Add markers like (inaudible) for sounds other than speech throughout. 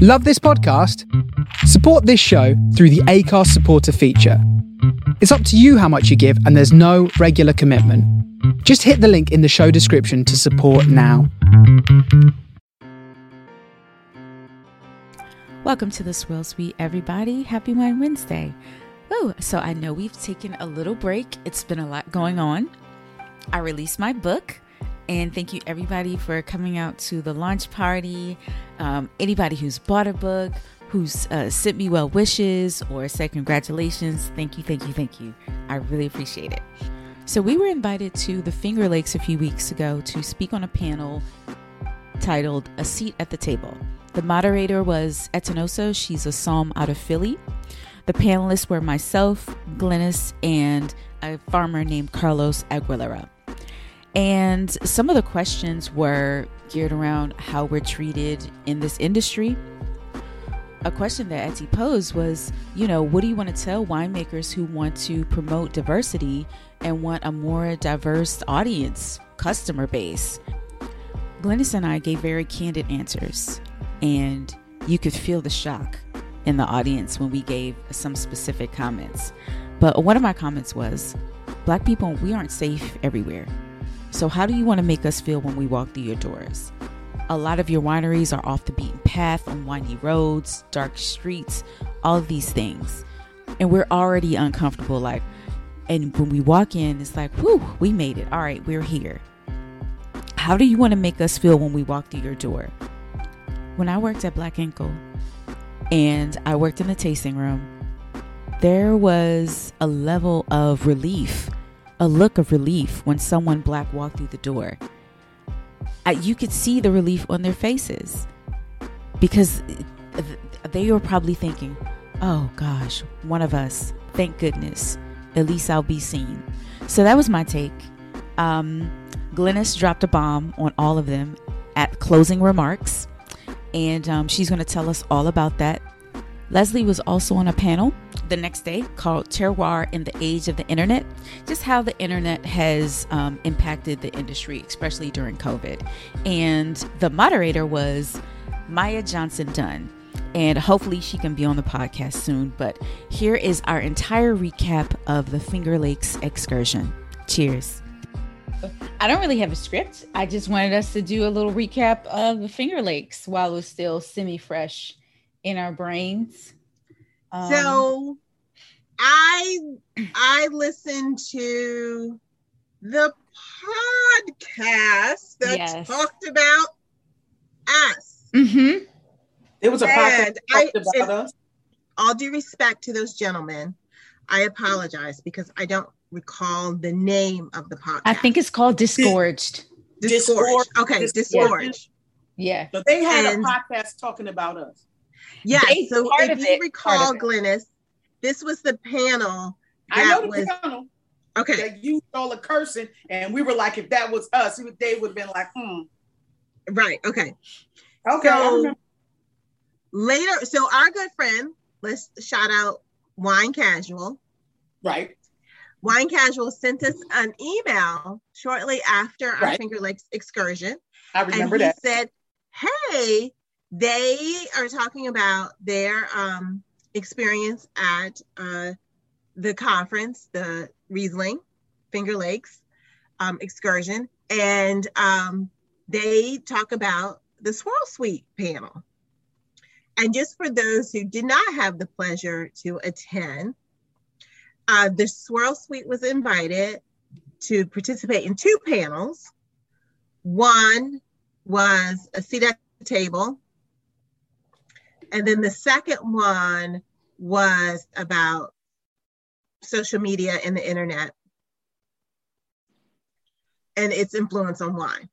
Love this podcast? Support this show through the Acast supporter feature. It's up to you how much you give, and there's no regular commitment. Just hit the link in the show description to support now. Welcome to the Swirl Suite, everybody. Happy Wine Wednesday. Oh, so I know we've taken a little break. It's been a lot going on. I released my book, and thank you everybody for coming out to the launch party. Um, anybody who's bought a book, who's uh, sent me well wishes or said congratulations, thank you, thank you, thank you. I really appreciate it. So, we were invited to the Finger Lakes a few weeks ago to speak on a panel titled A Seat at the Table. The moderator was Etanoso. She's a somm out of Philly. The panelists were myself, Glynis, and a farmer named Carlos Aguilera. And some of the questions were geared around how we're treated in this industry. A question that Etty posed was, you know, what do you want to tell winemakers who want to promote diversity and want a more diverse audience, customer base? Glynis and I gave very candid answers, and you could feel the shock in the audience when we gave some specific comments. But one of my comments was, Black people, we aren't safe everywhere. So, how do you want to make us feel when we walk through your doors? A lot of your wineries are off the beaten path on windy roads, dark streets, all these things. And we're already uncomfortable. Like, and when we walk in, it's like, whew, we made it. All right, we're here. How do you want to make us feel when we walk through your door? When I worked at Black Ankle and I worked in the tasting room, there was a level of relief a look of relief when someone black walked through the door. you could see the relief on their faces because they were probably thinking, oh gosh, one of us, thank goodness, at least I'll be seen. So that was my take. Um, Glynis dropped a bomb on all of them at closing remarks, and um, she's going to tell us all about that. Leslie was also on a panel the next day called Terroir in the Age of the Internet, just how the internet has um, impacted the industry, especially during COVID. And the moderator was Maya Johnson Dunn. And hopefully she can be on the podcast soon. But here is our entire recap of the Finger Lakes excursion. Cheers. I don't really have a script. I just wanted us to do a little recap of the Finger Lakes while it was still semi fresh in our brains. Um, so I I listened to the podcast that yes. talked about us. Mm-hmm. It was a podcast I, about us. All due respect to those gentlemen, I apologize because I don't recall the name of the podcast. I think it's called Disgorged. Disgorged. Okay, Disgorged. Yeah. So they had and, a podcast talking about us. Yeah. so if you it, recall, Glynis, this was the panel. I know the was, panel. Okay. That you all a cursing, and we were like, if that was us, they would have been like, hmm. Right. Okay. Okay. So later, so our good friend, let's shout out Wine Casual. Right. Wine Casual sent us an email shortly after our right. Finger Lakes excursion. I remember and he that. said, Hey, they are talking about their um, experience at uh, the conference, the Riesling Finger Lakes um, excursion, and um, they talk about the Swirl Suite panel. And just for those who did not have the pleasure to attend, uh, the Swirl Suite was invited to participate in two panels. One was a seat at the table and then the second one was about social media and the internet and its influence on wine.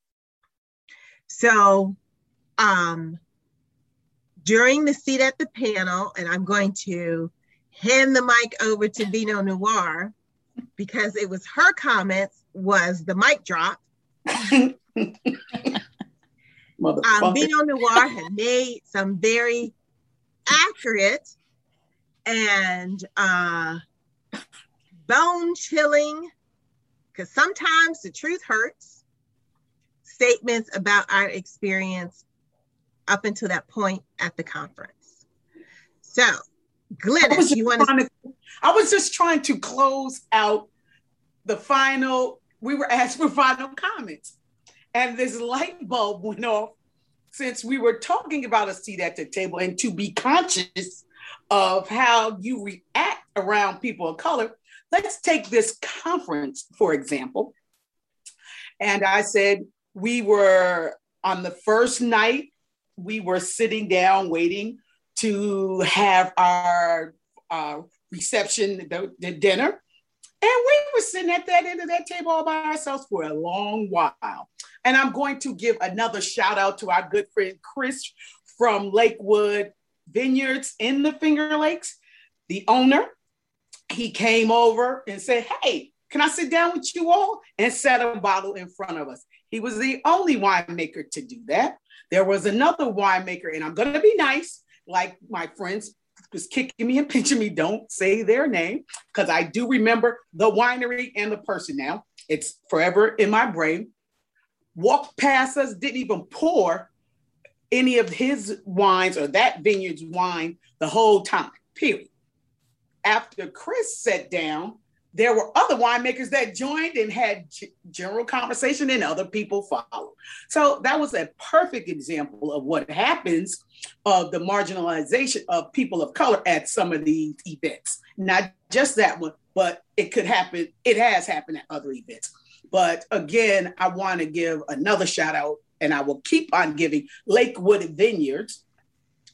So, um, during the seat at the panel, and I'm going to hand the mic over to Vino Noire because it was her comments was the mic drop. (laughs) um, Vino Noire had made some very accurate and uh, bone chilling, because sometimes the truth hurts, statements about our experience up until that point at the conference. So, Glynis, you want to? I was just trying to close out the final. We were asked for final comments, and this light bulb went off since we were talking about a seat at the table and to be conscious of how you react around people of color. Let's take this conference, for example. And I said, we were on the first night, we were sitting down waiting to have our uh, reception, the, the dinner. And we were sitting at that end of that table all by ourselves for a long while. And I'm going to give another shout out to our good friend Chris from Lakewood Vineyards in the Finger Lakes, the owner. He came over and said, Hey, can I sit down with you all? And set a bottle in front of us. He was the only winemaker to do that. There was another winemaker, and I'm going to be nice, like my friends was kicking me and (laughs) pinching me. Don't say their name because I do remember the winery and the person now. It's forever in my brain. Walked past us, didn't even pour any of his wines or that vineyard's wine the whole time, period. After Chris sat down, there were other winemakers that joined and had g- general conversation and other people followed. So that was a perfect example of what happens of the marginalization of people of color at some of these events. Not just that one, but it could happen, it has happened at other events. But again, I want to give another shout out, and I will keep on giving Lakewood Vineyards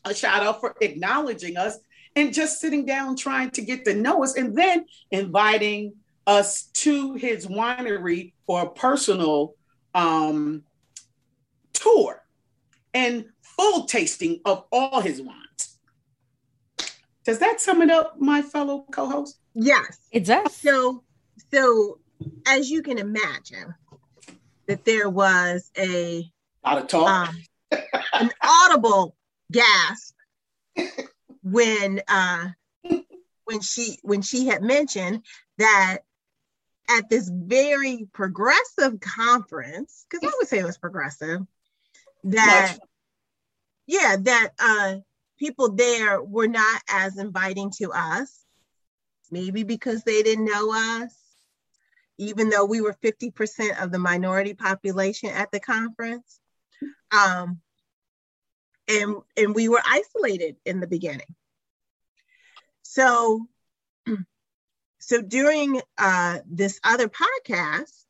a shout out for acknowledging us and just sitting down trying to get to know us and then inviting us to his winery for a personal um, tour and full tasting of all his wines. Does that sum it up, my fellow co-host? Yes, it does. So, so as you can imagine, that there was a lot of talk, um, an audible gasp (laughs) when uh, when she when she had mentioned that at this very progressive conference, because I would say it was progressive, that yeah, that uh, people there were not as inviting to us, maybe because they didn't know us, even though we were 50% of the minority population at the conference. Um, and and we were isolated in the beginning so so during uh, this other podcast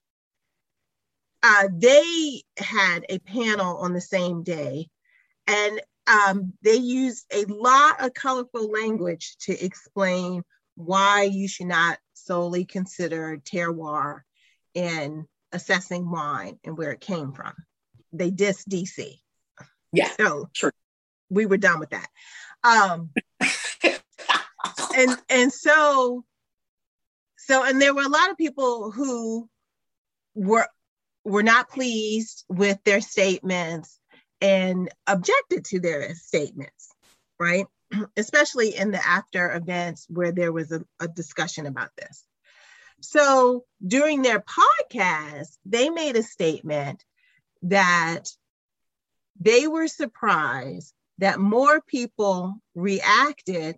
uh, they had a panel on the same day and um, they used a lot of colorful language to explain why you should not solely consider terroir in assessing wine and where it came from. They diss DC. Yeah. So sure. we were done with that. Um, and and so so and there were a lot of people who were were not pleased with their statements and objected to their statements, right? (clears throat) Especially in the after events where there was a, a discussion about this. So during their podcast, they made a statement that they were surprised that more people reacted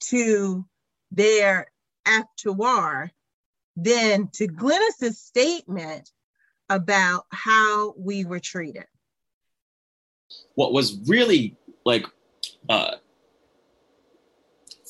to their actuar than to Glynis's statement about how we were treated. What was really like uh,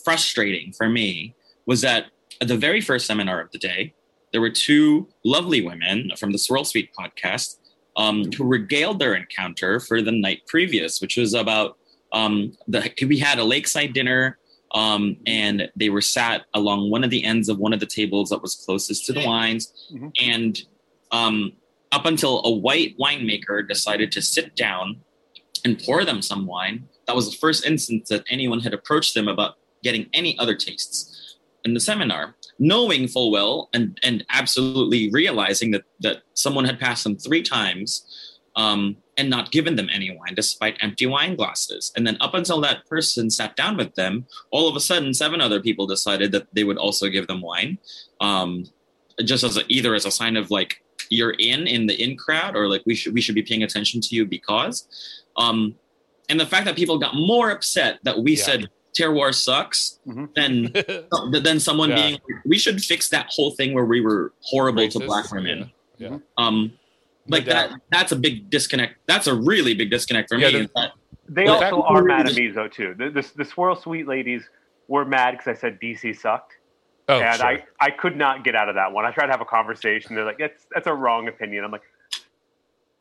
frustrating for me was that at the very first seminar of the day, there were two lovely women from the Swirl Suite podcast um, who regaled their encounter for the night previous, which was about um, the we had a lakeside dinner um, and they were sat along one of the ends of one of the tables that was closest to the wines. Mm-hmm. And um, up until a white winemaker decided to sit down and pour them some wine, that was the first instance that anyone had approached them about getting any other tastes in the seminar, knowing full well and, and absolutely realizing that, that someone had passed them three times um, and not given them any wine despite empty wine glasses. And then up until that person sat down with them, all of a sudden seven other people decided that they would also give them wine, um, just as a, either as a sign of like you're in in the in crowd or like we should we should be paying attention to you because. Um, and the fact that people got more upset that we Yeah. said terroir sucks Mhm. than (laughs) than someone Yeah. being we should fix that whole thing where we were horrible to black women. Yeah. yeah. Um, like that. That's a big disconnect. That's a really big disconnect for Yeah, me. that They Well, also are mad at me though too. The, the, the Swirl Suite ladies were mad because I said DC sucked, Oh, and sure. I, I could not get out of that one. I tried to have a conversation. They're like, that's that's a wrong opinion. I'm like,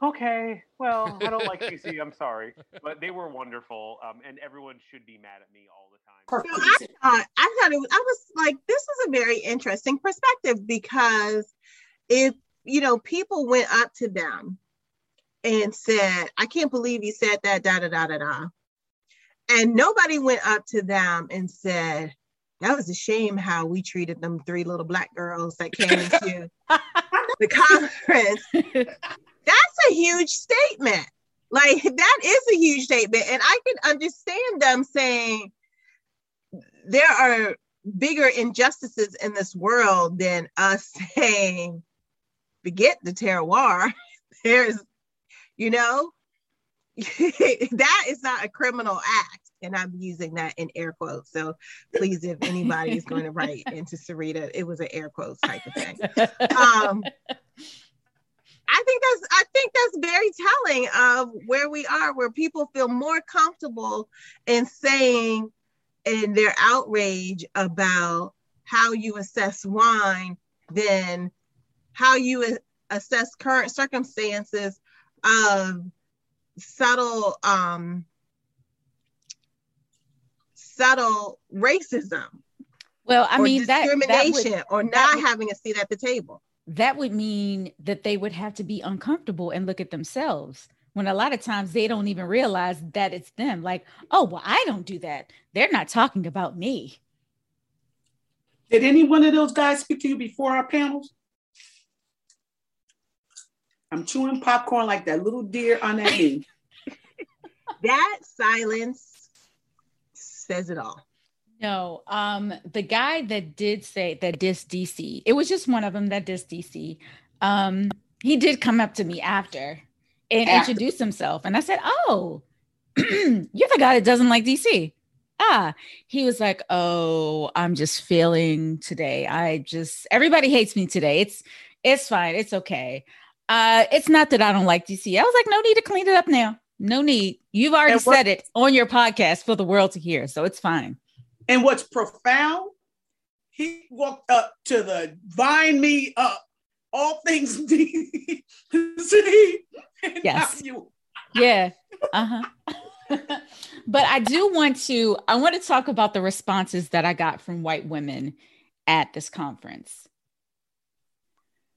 okay, well, I don't like (laughs) DC. I'm sorry, but they were wonderful, um, and everyone should be mad at me all the time. So I thought I thought it was I was like, this is a very interesting perspective because if you know people went up to them and said, I can't believe you said that, da da da da da. And nobody went up to them and said, That was a shame how we treated them three little black girls that came to (laughs) the conference. (laughs) That's a huge statement. Like (laughs) that is a huge statement. And I can understand them saying there are bigger injustices in this world than us (laughs) saying, forget the terroir. (laughs) There's, you know, that is not a criminal act. And I'm using that in air quotes. So please, if anybody is going to write into Sarita, it was an air quotes type of thing. Um, I think that's I think that's very telling of where we are, where people feel more comfortable in saying in their outrage about how you assess wine than how you assess current circumstances of subtle um subtle racism well, I mean that that discrimination would, or not would- having a seat at the table. That would mean that they would have to be uncomfortable and look at themselves when a lot of times they don't even realize that it's them like oh well i don't do that they're not talking about me Did any one of those guys speak to you before our panels? I'm chewing popcorn like that little deer on that (laughs) knee. That silence says it all. No um the guy that did say that dis dc it was just one of them that dis dc um he did come up to me after and After. introduce himself and i said oh (clears throat) you're the guy that doesn't like dc ah he was like oh i'm just feeling today. I just everybody hates me today. It's it's fine. It's okay. Uh it's not that i don't like dc i was like no need to clean it up now. No need. You've already said it on your podcast for the world to hear so it's fine And what's profound, he walked up to the vine me up, all things (laughs) and Yes. you yeah. Uh-huh. (laughs) But i do want to i want to talk about the responses that i got from white women at this conference.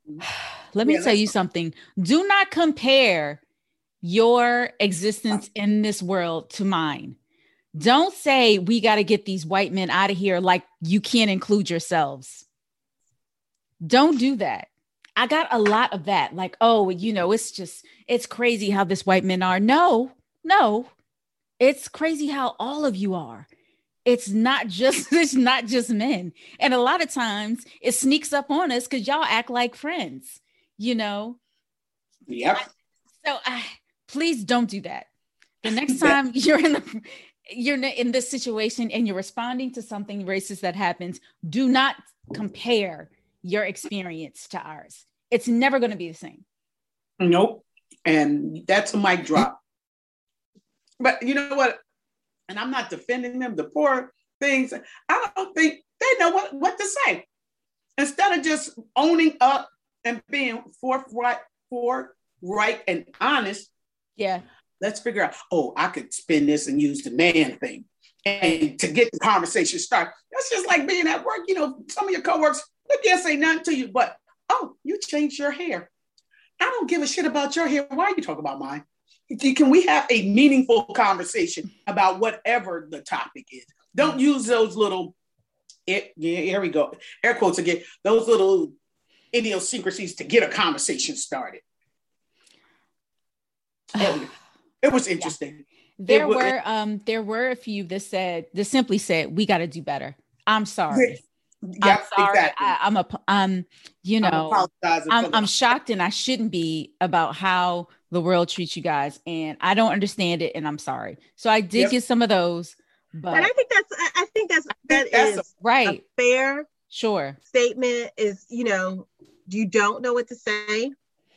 (sighs) Let me Yeah, tell you something. Do not compare your existence in this world to mine don't say we got to get these white men out of here like you can't include yourselves don't do that I got a lot of that. Like, oh, you know, it's just, it's crazy how this white men are. No, no, it's crazy how all of you are. It's not just, (laughs) it's not just men. And a lot of times it sneaks up on us because y'all act like friends, you know? Yep. So uh, please don't do that. The next (laughs) time you're in the, you're in- this situation and you're responding to something racist that happens, do not compare your experience to ours. It's never going to be the same. Nope. And that's a mic drop. But you know what? And I'm not defending them, the poor things. I don't think they know what, what to say. Instead of just owning up and being forthright, forthright and honest, Yeah. Let's figure out, oh, I could spin this and use the man thing. And to get the conversation started. That's just like being at work. You know, some of your coworkers, they can't say nothing to you, but oh, you changed your hair. I don't give a shit about your hair. Why are you talking about mine? Can we have a meaningful conversation about whatever the topic is? Don't mm-hmm. use those little, it, yeah, here we go, air quotes again, those little idiosyncrasies to get a conversation started. (sighs) It, it was interesting. There wa- were um there were a few that said that simply said we got to do better. I'm sorry. Yeah, I'm sorry. exactly. I, I'm a um you I'm know I'm I'm shocked and I shouldn't be about how the world treats you guys, and I don't understand it, and I'm sorry. So I did Yep. get some of those, but And I think that's I I think that's that that's is a- right, a fair sure, statement. Is you know you don't know what to say,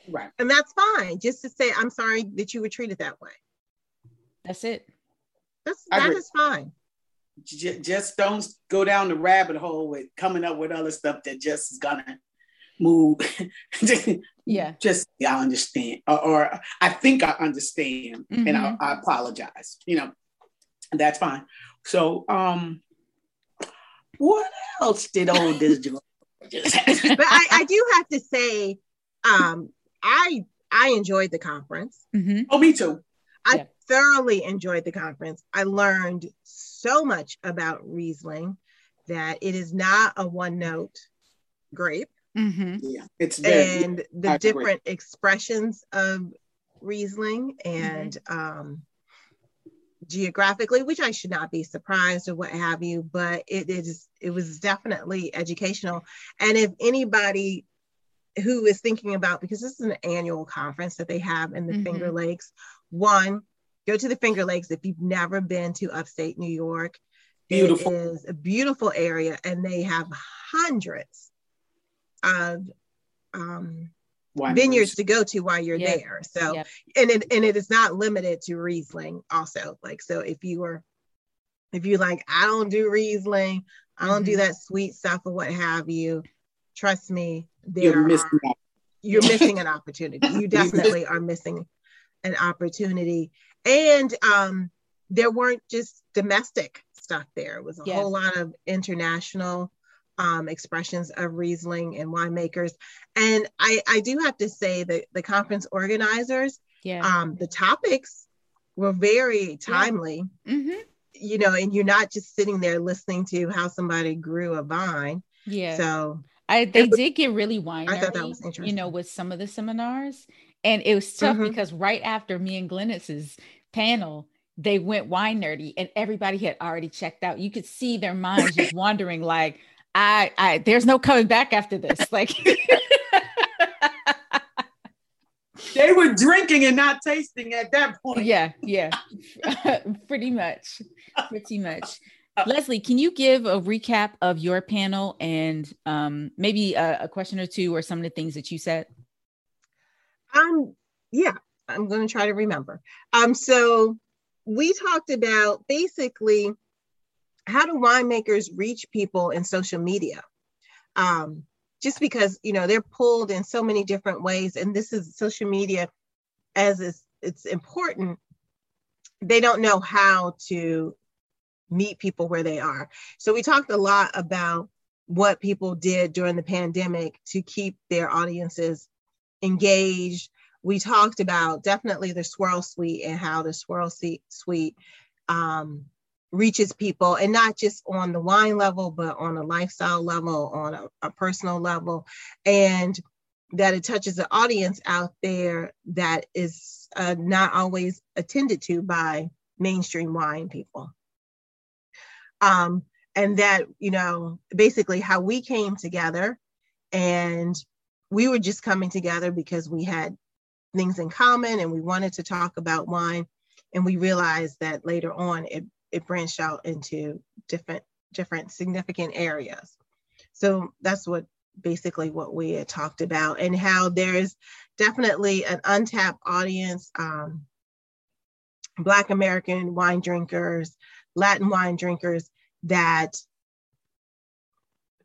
Right. and that's fine. Just to say I'm sorry that you were treated that way. that's it. That's I that agree. is fine. J- just don't go down the rabbit hole with coming up with other stuff that just is gonna move. (laughs) Yeah. just yeah, I understand, or, or I think I understand, and I, I apologize. You know, that's fine. So, um, what else did old this (laughs) just But I, I do have to say, um, I I enjoyed the conference. hmm Oh, me too. I Yeah. thoroughly enjoyed the conference. I learned so much about Riesling that it is not a one note grape. hmm Yeah, it's very. and I the agree. different expressions of Riesling and Mm-hmm. um, geographically, which I should not be surprised or what have you, but it is it was definitely educational. And if anybody who is thinking about because this is an annual conference that they have in the Mhm. Finger Lakes, one go to the Finger Lakes if you've never been to upstate New York. Beautiful. It is a beautiful area, and they have hundreds of um, vineyards to go to while you're Yep. there. So, Yep. and it and it is not limited to Riesling. Also, like so, if you were, if you like, I don't do Riesling, I don't do Mhm. that sweet stuff or what have you. Trust me, there You're missing out. you're missing an opportunity. You definitely are missing an opportunity. And um, there weren't just domestic stuff there. It was a Yeah. whole lot of international um, expressions of Riesling and winemakers. And I, I do have to say that the conference organizers, Yeah. um, the topics were very timely, hmm you know, and you're not just sitting there listening to how somebody grew a vine. Yeah. So I they was- did get really wine I thought that nerdy, you know, with some of the seminars. And it was tough Mhm. because right after me and Glynis's panel, they went wine nerdy and everybody had already checked out. You could see their minds just wandering like, I I there's no coming back after this. Like (laughs) They were drinking and not tasting at that point. yeah, yeah. (laughs) pretty much. Pretty much. Leslie, can you give a recap of your panel and um, maybe a, a question or two or some of the things that you said? Um, yeah, I'm going to try to remember. Um, so we talked about basically how do winemakers reach people in social media? Um, just because you know they're pulled in so many different ways, and this is social media as it's, it's important. They don't know how to meet people where they are. So we talked a lot about what people did during the pandemic to keep their audiences engaged. We talked about definitely the swirl suite and how the swirl suite um, reaches people, and not just on the wine level, but on a lifestyle level, on a, a personal level, and that it touches an audience out there that is uh, not always attended to by mainstream wine people. Um, and that, you know, basically how we came together and we were just coming together because we had things in common and we wanted to talk about wine. And we realized that later on it, it branched out into different different significant areas. So that's what basically what we had talked about and how there's definitely an untapped audience um, black american wine drinkers latin wine drinkers that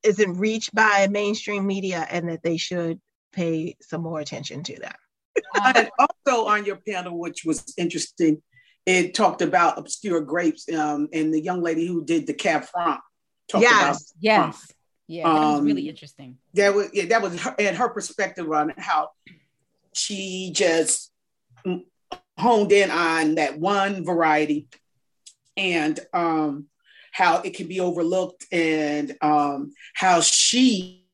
isn't reached by mainstream media and that they should pay some more attention to that (laughs) And also on your panel, which was interesting, it talked about obscure grapes, um, and the young lady who did the Cab Franc talked about yes Yes. Yeah, that was really Um, interesting. that was yeah, that was her, and her perspective on how she just honed in on that one variety and um, how it can be overlooked and um, how she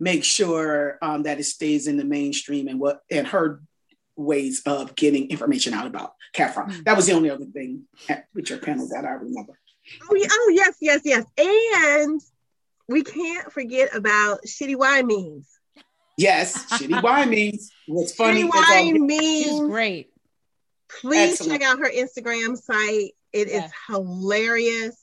makes sure um, that it stays in the mainstream and what and her ways of getting information out about Cab Franc. Mm. That was the only other thing at, with your panel that I remember. oh, yeah, oh yes yes yes and we can't forget about shitty wine memes Yes, shitty wine (laughs) means what's funny. Shitty is all- wine She's means great. please Excellent. check out her Instagram site. It is Yeah. hilarious.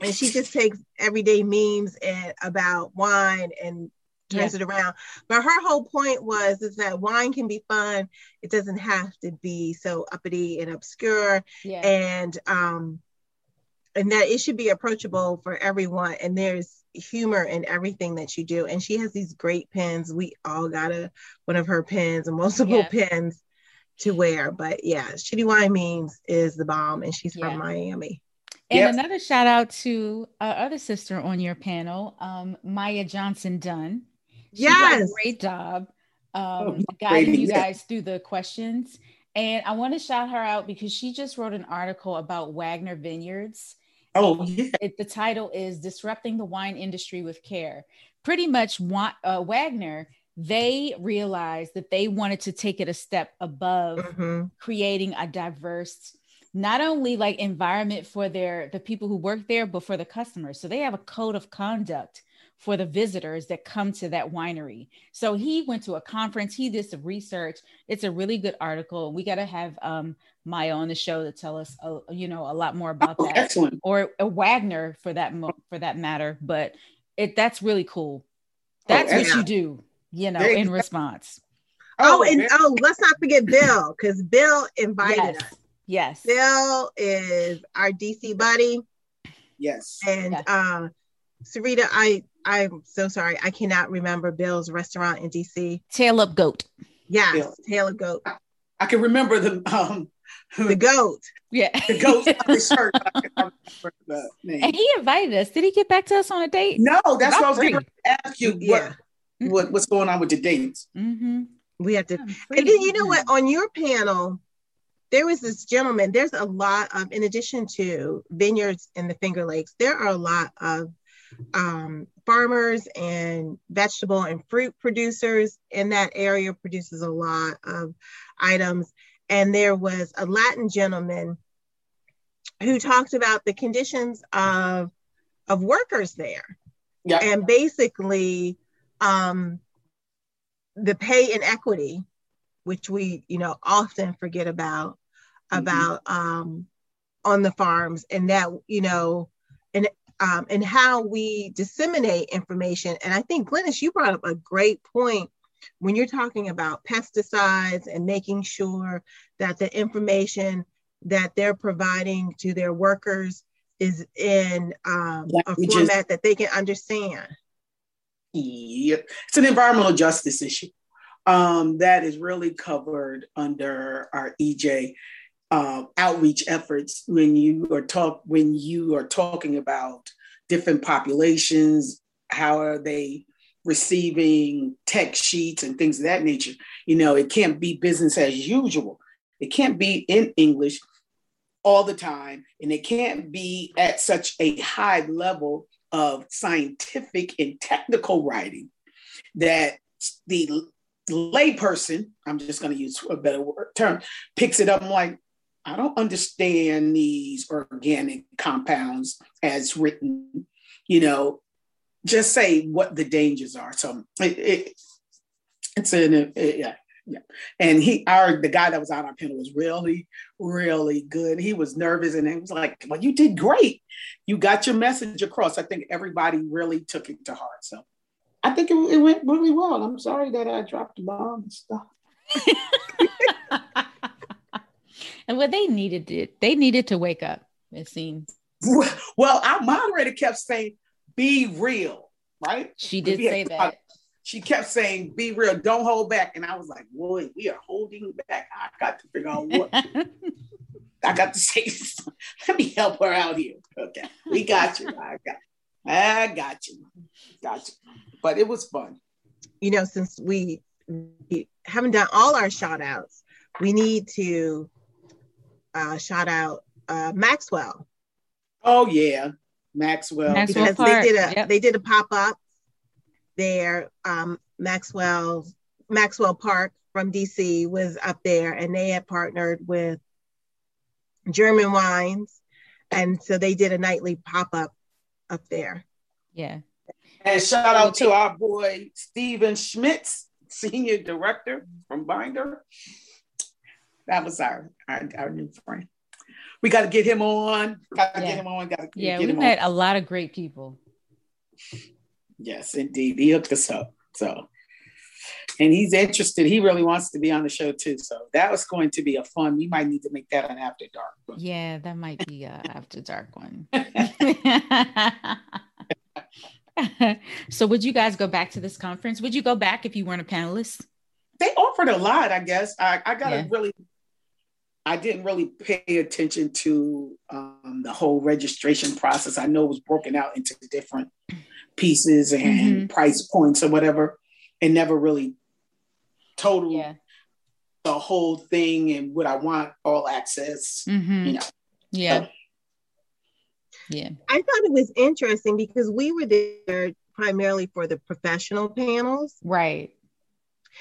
And she just takes everyday memes and about wine and turns it around. But her whole point was is that wine can be fun. It doesn't have to be so uppity and obscure. Yeah. And um and that it should be approachable for everyone. And there's humor in everything that you do. And she has these great pens. We all got a one of her pens and multiple pens to wear. But yeah, Shitty Wine Memes is the bomb and she's Yeah. from Miami. And Yep. another shout out to our other sister on your panel, um, Maya Johnson Dunn. She did a Yes. great job um, Oh, guiding you guys through the questions. And I want to shout her out because she just wrote an article about Wagner Vineyards. Oh yeah, It, the title is Disrupting the Wine Industry with Care. Pretty much, wa- uh, Wagner, they realized that they wanted to take it a step above Mhm. creating a diverse not only like environment for their the people who work there but for the customers so they have a code of conduct for the visitors that come to that winery so he went to a conference he did some research it's a really good article we got to have um maya on the show to tell us uh, you know a lot more about oh, that excellent. or a wagner for that mo- for that matter but it that's really cool Oh, that's what excellent. you do you know in response Oh, and oh, let's not forget Bill, because Bill invited yes us. yes Bill is our DC buddy. yes. And Yeah. uh Sarita, I I'm so sorry. I cannot remember Bill's restaurant in DC. Tail Up Goat Yes, Bill. Tail Up Goat. I can remember the um The goat. yeah the goat on his (laughs) shirt. but I can't remember the. And he invited us. Did he get back to us on a date? No, that's what I was free. going to ask you. Yeah. What, what what's going on with the dates? Mm-hmm. We have to and then you know what? On your panel, there was this gentleman. There's a lot of, in addition to vineyards in the Finger Lakes, there are a lot of um, farmers and vegetable and fruit producers in that area. Produces a lot of items, and there was a Latin gentleman who talked about the conditions of of workers there Yeah. and basically um, the pay inequity which we you know often forget about Mhm. about um, on the farms and that you know and um, and how we disseminate information. And i think Glynis you brought up a great point when you're talking about pesticides and making sure that the information that they're providing to their workers is in um, a format that they can understand Yep. It's an environmental justice issue um, that is really covered under our EJ uh, outreach efforts when you are talk when you are talking about different populations, how are they receiving tech sheets and things of that nature. You know, it can't be business as usual. It can't be in English all the time, and it can't be at such a high level of scientific and technical writing that the layperson, I'm just going to use a better word, term, picks it up and like, I don't understand these organic compounds as written, you know, just say what the dangers are. So it, it, it's an, it, yeah, yeah. And he, our, the guy that was on our panel was really, really good. He was nervous and he was like, well, you did great. You got your message across. I think everybody really took it to heart. So I think it, it went really well. I'm sorry that I dropped the bomb and stuff. (laughs) and what they needed it, they needed to wake up. It seems Well, our moderator kept saying, be real, right? she did say that. She kept saying, be real, don't hold back. And I was like, boy, we are holding back. I got to figure out what (laughs) I got to say. (laughs) Let me help her out here. Okay. We got you. I got I got you. Got you. But it was fun. you know, since we, we haven't done all our shout outs, we need to uh, shout out uh, Maxwell Oh yeah. Maxwell. Maxwell because Park, they did a yep. they did a pop up there. Um, Maxwell Maxwell Park from DC was up there, and they had partnered with German Wines, and so they did a nightly pop up up there. Yeah. And shout out to our boy Steven Schmitz, senior director from Binder. That was our our, our new friend. We got to get him on. Got to Yeah. get him on. Got to Yeah, get we him met on. a lot of great people. Yes, indeed. He hooked us up. So, and he's interested. He really wants to be on the show too. So that was going to be a fun. We might need to make that an after dark. But Yeah, that might be a after dark one. (laughs) (laughs) so would you guys go back to this conference? Would you go back if you weren't a panelist? they offered a lot, I guess. I, I got to Yeah. really, I didn't really pay attention to um, the whole registration process. I know it was broken out into different pieces and Mm-hmm. price points or whatever, and never really total Yeah. the whole thing and what I want all access. hmm You know. Yeah. Yeah. I thought it was interesting because we were there primarily for the professional panels, Right.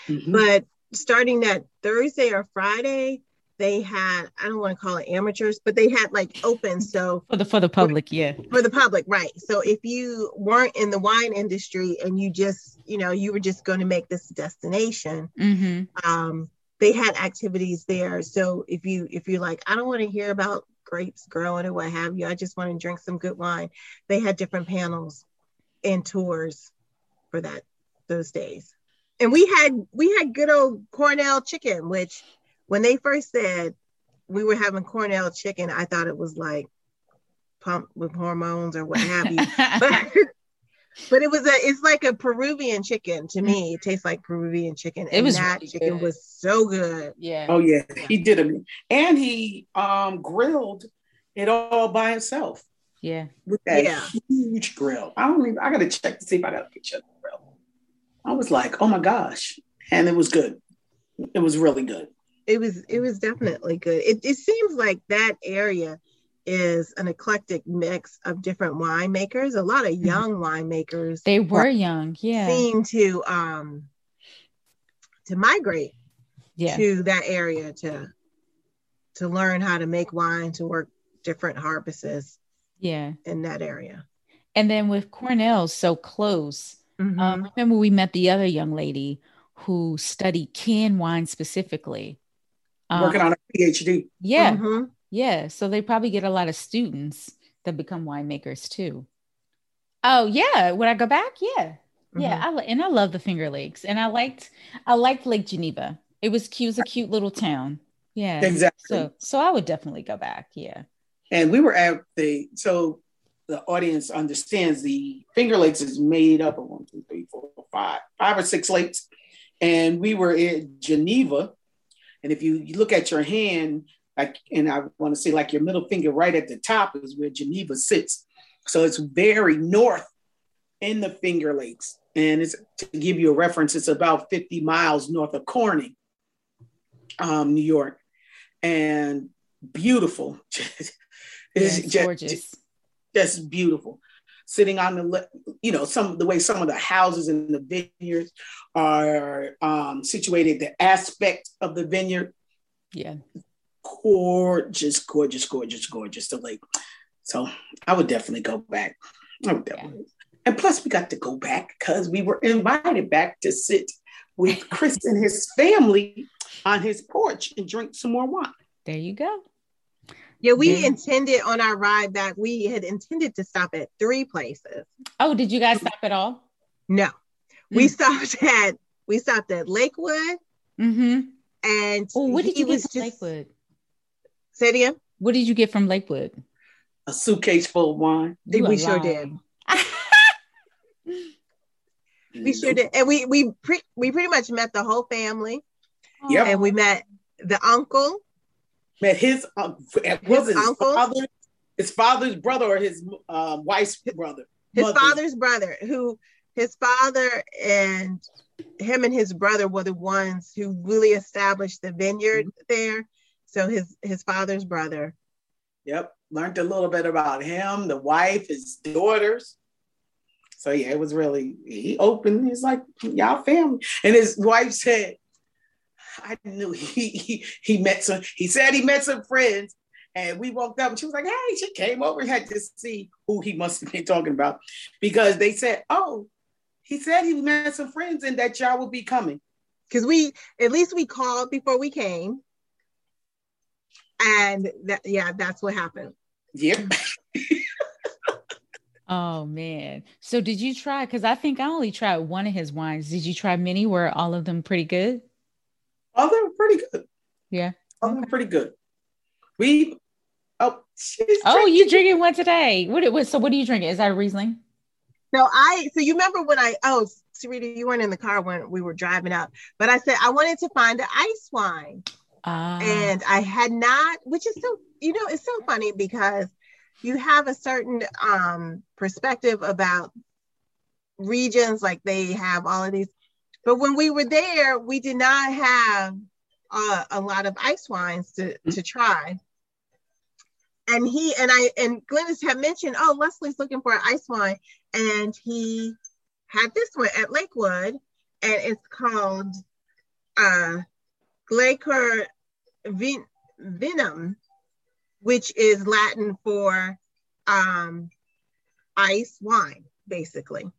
Mhm. but starting that Thursday or Friday, they had I don't want to call it amateurs, but they had like open. So For the for the public, yeah. for the public, right? So if you weren't in the wine industry and you just you know you were just going to make this a destination, hmm um, they had activities there. So if you if you're like I don't want to hear about grapes growing or what have you, I just want to drink some good wine. They had different panels and tours for that those days. And we had we had good old Cornell chicken, which when they first said we were having Cornell chicken, I thought it was like pumped with hormones or what have you. (laughs) but, but it was a it's like a Peruvian chicken to me. It tastes like Peruvian chicken. It was that really chicken good. was so good. yeah. Oh yeah, he did it, and he um grilled it all by himself Yeah. with that Yeah. huge grill. I don't even. I gotta check to see if I got a picture of the grill. I was like, oh my gosh, and it was good. It was really good. It was it was definitely good. It it seems like that area is an eclectic mix of different winemakers. A lot of young winemakers They were young. Yeah. seem to um to migrate Yeah. to that area to to learn how to make wine to work different harvests Yeah. in that area. And then with Cornell so close, Mhm. um, remember we met the other young lady who studied canned wine specifically. Um, Working on a PhD. yeah, Mhm. yeah. So they probably get a lot of students that become winemakers too. Oh yeah, would I go back? Yeah, yeah. Mhm. I and I love the Finger Lakes, and I liked I liked Lake Geneva. It was cute. It was a cute little town. Yeah. Exactly. So so I would definitely go back. Yeah. And we were at the so the audience understands the Finger Lakes is made up of one, two, three, four, five, five or six lakes. And we were in Geneva. And if you, you look at your hand, like, and I want to say like your middle finger right at the top is where Geneva sits. So it's very north in the Finger Lakes. And it's to give you a reference, it's about 50 miles north of Corning, um, New York. And beautiful. Yeah, (laughs) It's it's just- gorgeous. just beautiful. Sitting on the, you know, some the way some of the houses in the vineyards are um, situated, the aspect of the vineyard, Yeah. gorgeous, gorgeous, gorgeous, gorgeous. The lake. So I would definitely go back. I would definitely. And plus, we got to go back because we were invited back to sit with (laughs) Chris and his family on his porch and drink some more wine. There you go. Yeah, we Yeah. intended on our ride back, we had intended to stop at three places. Oh, did you guys stop at all? No, we Mm. stopped at we stopped at Lakewood, Mm-hmm. and Oh, what did you get from just- Lakewood? Say it again. What did you get from Lakewood? A suitcase full of wine. You we are sure did. (laughs) We sure did, and we we pre- we pretty much met the whole family, Yep. and we met the uncle. Met his uh, was his uncle? father, his father's brother or his uh, wife's brother. his Mother's- father's brother who his father and him and his brother were the ones who really established the vineyard Mm-hmm. there so his his father's brother Yep, learned a little bit about him, the wife, his daughters. So yeah, it was really he opened. He's like y'all family, and his wife said, "I knew he he, he met some." He said he met some friends, And we walked up and she was like, hey, she came over and had to see who he must have been talking about because they said, oh, he said he met some friends and that y'all will be coming. Because we, at least we called before we came. And that, yeah, that's what happened. Yep. (laughs) Oh man. So did you try? Because I think I only tried one of his wines. Did you try many? Were all of them pretty good? All of them pretty good. Yeah. All of them pretty good. We oh oh you drinking one today. What it was so what are you drinking? Is that a Riesling? No, I so you remember when I oh Sarita, you weren't in the car when we were driving up, but I said I wanted to find an ice wine. Uh, and I had not, which is so you know, it's so funny because you have a certain um, perspective about regions, like they have all of these. But when we were there, we did not have uh, a lot of ice wines to, mm-hmm. to try. And he and I and Glynis had mentioned, oh, Leslie's looking for an ice wine, and he had this one at Lakewood, and it's called uh, Glacier Vin- Venom, which is Latin for um, ice wine, basically.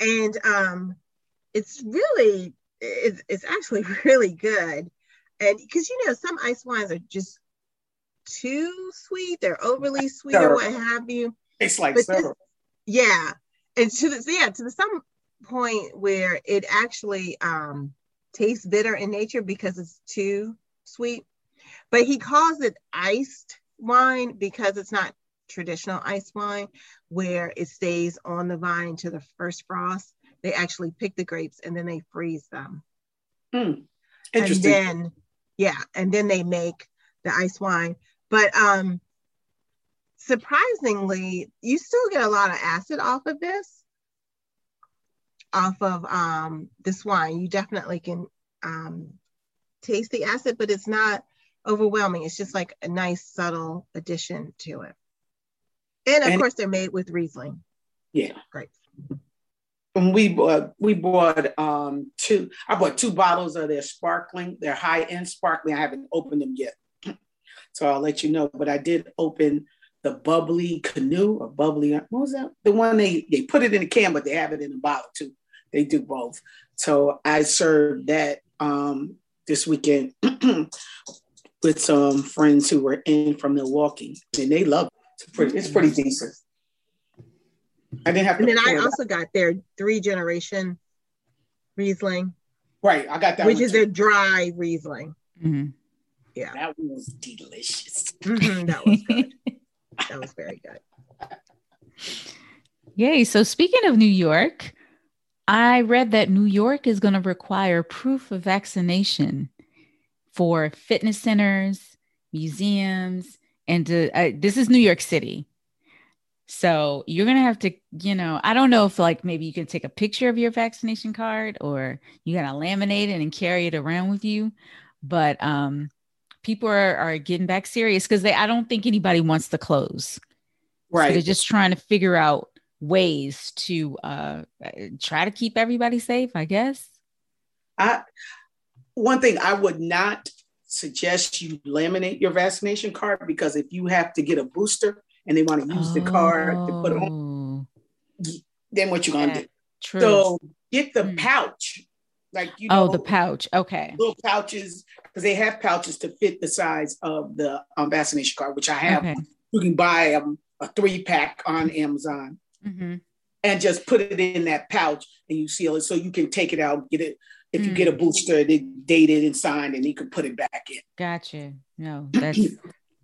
And um, it's really, it's, it's actually (laughs) really good. And because, you know, some ice wines are just too sweet, they're overly sweet or what have you. It's like syrup. yeah. And to the, yeah, to the some point where it actually um, tastes bitter in nature because it's too sweet but he calls it iced wine because it's not traditional ice wine where it stays on the vine to the first frost. They actually pick the grapes and then they freeze them. Hmm. Interesting. And then, yeah, and then they make the ice wine. But um, surprisingly, you still get a lot of acid off of this, off of um, this wine. You definitely can um, taste the acid, but it's not overwhelming. It's just like a nice subtle addition to it. And of and, course, they're made with Riesling. Yeah, great. And we bought we bought um two. I bought two bottles of their sparkling. Their high end sparkling. I haven't opened them yet, (clears throat) so I'll let you know. But I did open the bubbly canoe or bubbly. What was that? The one they they put it in a can, but they have it in a bottle too. They do both. So I served that um this weekend (clears throat) with some friends who were in from Milwaukee, and they love it. It's pretty, it's pretty decent. I didn't have to. And then I also got their three generation Riesling. Right, I got that. Which is too. their dry Riesling. Mm-hmm. Yeah, that was delicious. Mm-hmm, that was good. (laughs) that was very good. Yay! So speaking of New York, I read that New York is going to require proof of vaccination for fitness centers, museums, and to, uh, this is New York City. So you're going to have to, you know, I don't know if like maybe you can take a picture of your vaccination card or you got to laminate it and carry it around with you. But um, people are, are getting back serious because they, I don't think anybody wants to close. Right. So they're just trying to figure out ways to uh, try to keep everybody safe, I guess. I, one thing I would not suggest you laminate your vaccination card because if you have to get a booster and they want to use oh. the card to put on, oh. then what you gonna yeah, do? True. So get the mm. pouch, like you know, oh, the pouch. Okay, little pouches because they have pouches to fit the size of the um, vaccination card, which I have. Okay. You can buy um, a three pack on Amazon. Mm-hmm. And just put it in that pouch and you seal it so you can take it out, get it if you get a mm. booster, they dated and signed, and you can put it back in. Gotcha. No, (clears throat) that's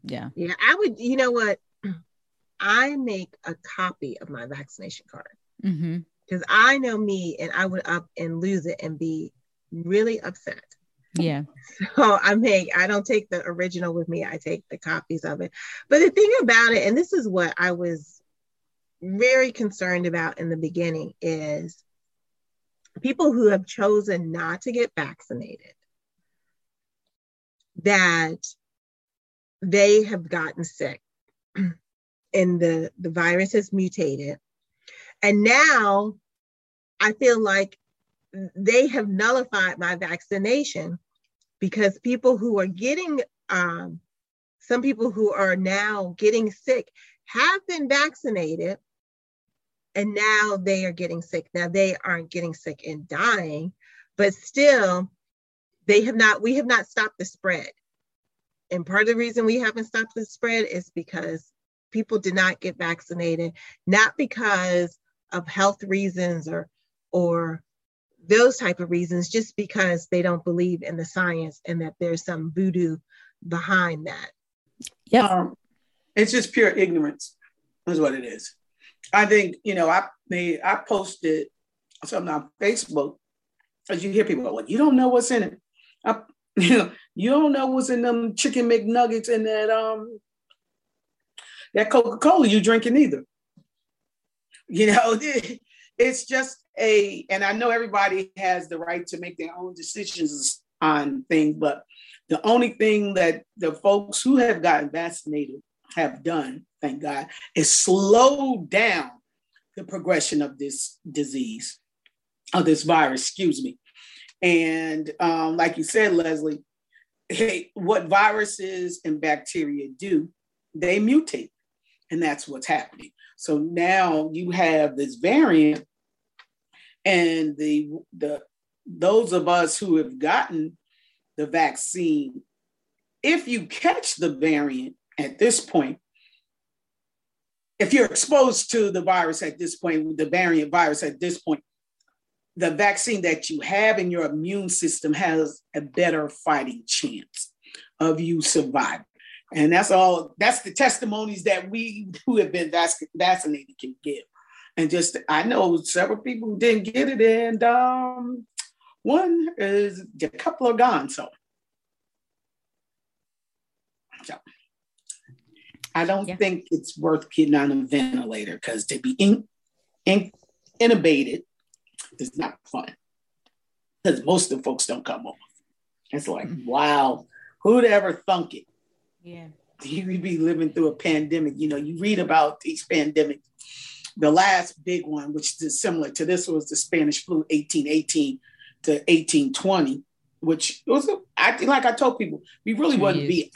yeah. Yeah, I would. You know what? I make a copy of my vaccination card because mm-hmm. I know me, and I would up and lose it and be really upset. Yeah. (laughs) So I make. I don't take the original with me. I take the copies of it. But the thing about it, and this is what I was very concerned about in the beginning, is people who have chosen not to get vaccinated that they have gotten sick (clears throat) and the, the virus has mutated. And now I feel like they have nullified my vaccination because people who are getting um, some people who are now getting sick have been vaccinated and now they are getting sick. Now they aren't getting sick and dying, but still they have not, we have not stopped the spread. And part of the reason we haven't stopped the spread is because people did not get vaccinated, not because of health reasons or or those type of reasons, just because they don't believe in the science and that there's some voodoo behind that. Yeah, um, it's just pure ignorance, is what it is. I think you know I made I posted something on Facebook as you hear people go, well, you don't know what's in it. I, (laughs) you know, you don't know what's in them chicken McNuggets and that um that Coca Cola you drinking either. You know, (laughs) it's just a, and I know everybody has the right to make their own decisions on things, but the only thing that the folks who have gotten vaccinated have done, thank God, is slow down the progression of this disease, of this virus, excuse me. And um, like you said, Leslie, hey, what viruses and bacteria do, they mutate. And that's what's happening. So now you have this variant, and the the those of us who have gotten the vaccine, if you catch the variant at this point, if you're exposed to the virus at this point, the variant virus at this point, the vaccine that you have in your immune system has a better fighting chance of you surviving. And that's all, that's the testimonies that we who have been vac- vaccinated can give. And just, I know several people who didn't get it, and um, one is a couple are gone. So, so I don't yeah. think it's worth getting on a ventilator because to be in, in, intubated is not fun because most of the folks don't come off. It's like, mm-hmm. wow, who'd ever thunk it? Yeah. (laughs) You would be living through a pandemic. You know, you read about these pandemics. The last big one, which is similar to this, was the Spanish flu, 1818 to 1820, which was, a, I like I told people, we really wouldn't be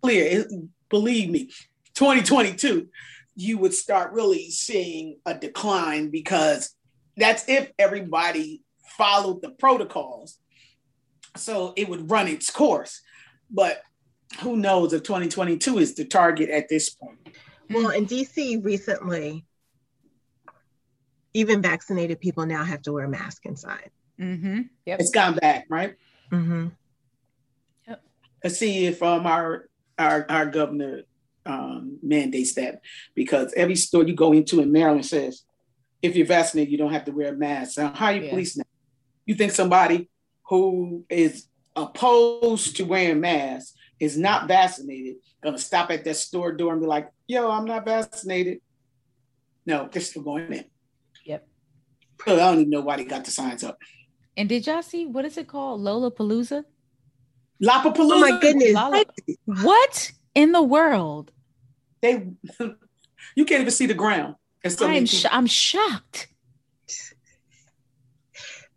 clear. It, believe me, 2022, you would start really seeing a decline because that's if everybody followed the protocols. So it would run its course. But who knows if 2022 is the target at this point. Well, in DC recently, even vaccinated people now have to wear a mask inside. Mm-hmm. Yep. It's gone back, right? Mm-hmm. Yep. Let's see if um, our, our, our governor um, mandates that because every store you go into in Maryland says, if you're vaccinated, you don't have to wear a mask. Now, how are you yeah. policing that? You think somebody who is opposed to wearing masks is not vaccinated, gonna stop at that store door and be like, yo, I'm not vaccinated. No, they're still going in. Yep. I don't even know why they got the signs up. And did y'all see what is it called? Lollapalooza? Lollapalooza. Oh my goodness. Lolla- what in the world? They (laughs) you can't even see the ground. I'm, sh- I'm shocked.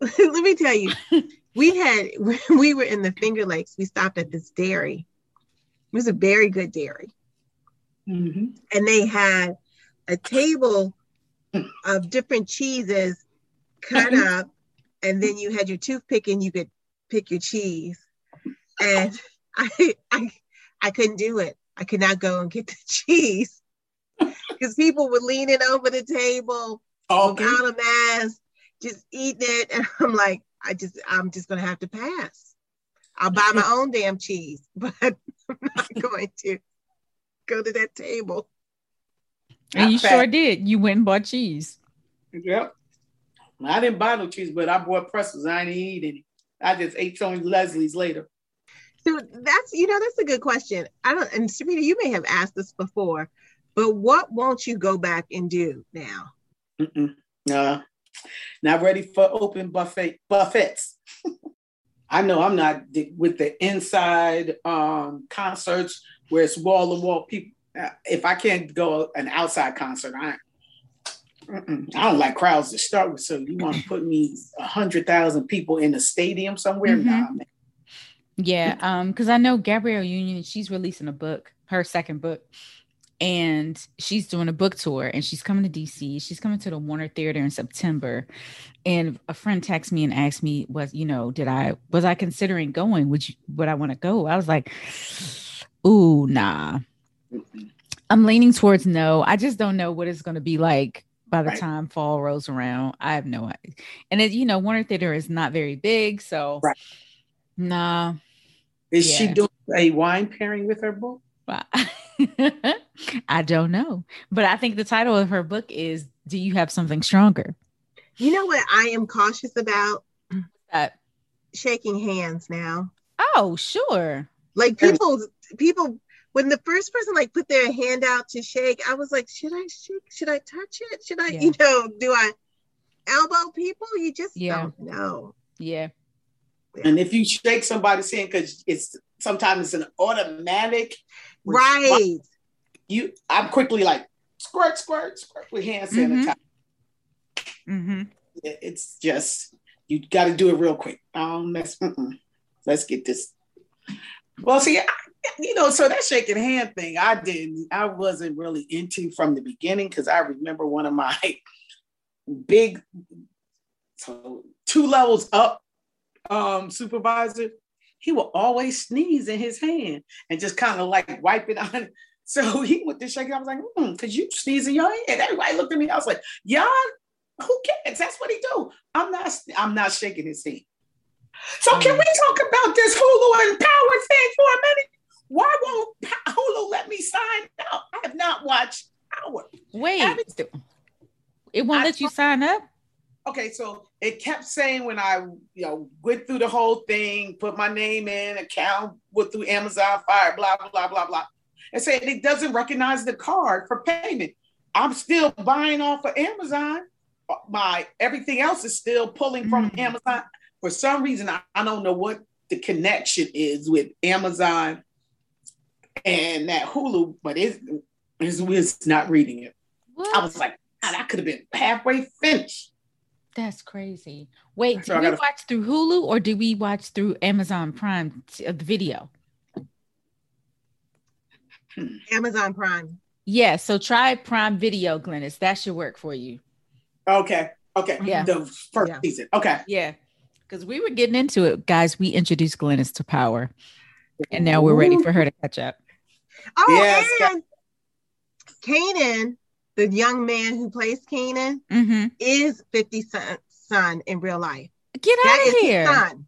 (laughs) Let me tell you, (laughs) we had when (laughs) we were in the Finger Lakes, we stopped at this dairy. It was a very good dairy. Mm-hmm. And they had a table of different cheeses cut mm-hmm. up, and then you had your toothpick and you could pick your cheese. And (laughs) I I I couldn't do it. I could not go and get the (laughs) cheese because people were leaning over the table okay. without a mask, just eating it. And I'm like, I just, I'm just gonna have to pass. I'll buy my own damn cheese, (laughs) but I'm not (laughs) going to go to that table. And you sure did. You went and bought cheese. Yep. I didn't buy no cheese, but I bought pretzels. I didn't eat any. I just ate some Leslie's later. So that's you know that's a good question. I don't and Sarita, you may have asked this before, but what won't you go back and do now? Mm-mm. No, not ready for open buffet buffets. (laughs) I know I'm not with the inside um, concerts where it's wall to wall people. Uh, if I can't go an outside concert, I I don't like crowds to start with. So you want to put me a hundred thousand people in a stadium somewhere? Mm-hmm. Nah, yeah, um, because I know Gabrielle Union, she's releasing a book her second book. And she's doing a book tour and she's coming to DC. She's coming to the Warner Theater in September. And a friend texted me and asked me, was, you know, did I was I considering going? Would you would I want to go? I was like, ooh, nah. I'm leaning towards no. I just don't know what it's gonna be like by the Right. time fall rolls around. I have no idea. And it, you know, Warner Theater is not very big, so Right. nah. Is she doing a wine pairing with her book? But (laughs) (laughs) I don't know. But I think the title of her book is Do You Have Something Stronger? You know what I am cautious about? (clears throat) That Shaking hands now. oh, sure. Like people, people. When the first person like put their hand out to shake, I was like, should I shake? Should I touch it? Should I, Yeah. you know, do I elbow people? You just Yeah. don't know. Yeah. And if you shake somebody's hand, because it's sometimes it's an automatic Right. You, I'm quickly like squirt, squirt, squirt with hand sanitizer. Mm-hmm. It- It's just you got to do it real quick. Um, let's mm-mm. let's get this. Well, see, I, you know, so that shaking hand thing, I didn't, I wasn't really into from the beginning because I remember one of my (laughs) big, so two levels up, um, supervisor. He would always sneeze in his hand and just kind of like wipe it on. (laughs) So he went to shake it. I was like, hmm, could you sneeze in your hand? Everybody looked at me. I was like, y'all who cares? That's what he do. I'm not. I'm not shaking his hand. So can we talk about this Hulu and Power thing for a minute? Why won't Hulu let me sign up? I have not watched Power. Wait. It won't I let you sign up? Okay, so it kept saying when I, you know, went through the whole thing, put my name in, account went through Amazon Fire, blah blah blah blah blah. It said it doesn't recognize the card for payment. I'm still buying off of Amazon. My everything else is still pulling from Mm. Amazon. For some reason, I, I don't know what the connection is with Amazon and that Hulu, but it's, it's, it's not reading it. What? I was like, God, I could have been halfway finished. That's crazy. Wait, So did I we gotta- watch through Hulu or did we watch through Amazon Prime t- uh, the video? Amazon Prime. Yeah, so try Prime Video, Glynis. That should work for you. Okay. Okay. Yeah. The first Yeah. season. Okay. Yeah. Because we were getting into it, guys. We introduced Glynis to power. And now we're ready for her to catch up. Oh, Yes, and Kanan, the young man who plays Kanan, hmm is 50 Cent's son in real life. Get That out is of his here. son.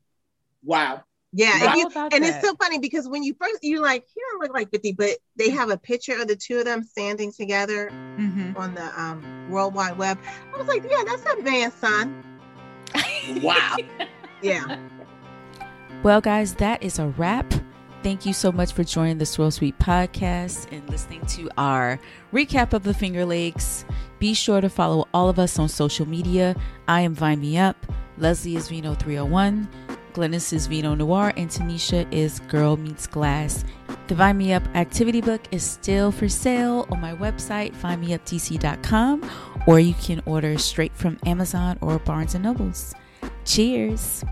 Wow. Yeah, if you, and that? it's so funny because when you first you're like, he don't look like 50, but they have a picture of the two of them standing together Mhm. on the um, World Wide Web. I was like, yeah, that's that man's son. Wow. (laughs) Yeah. Well, guys, that is a wrap. Thank you so much for joining the Swirl Suite podcast and listening to our recap of the Finger Lakes. Be sure to follow all of us on social media. I am Vine Me Up. Leslie is Vino 301. Glynis is Vino Noire. And Tanisha is Girl Meets Glass. The Vine Me Up activity book is still for sale on my website, vinemeupdc.com, or you can order straight from Amazon or Barnes & Nobles. Cheers.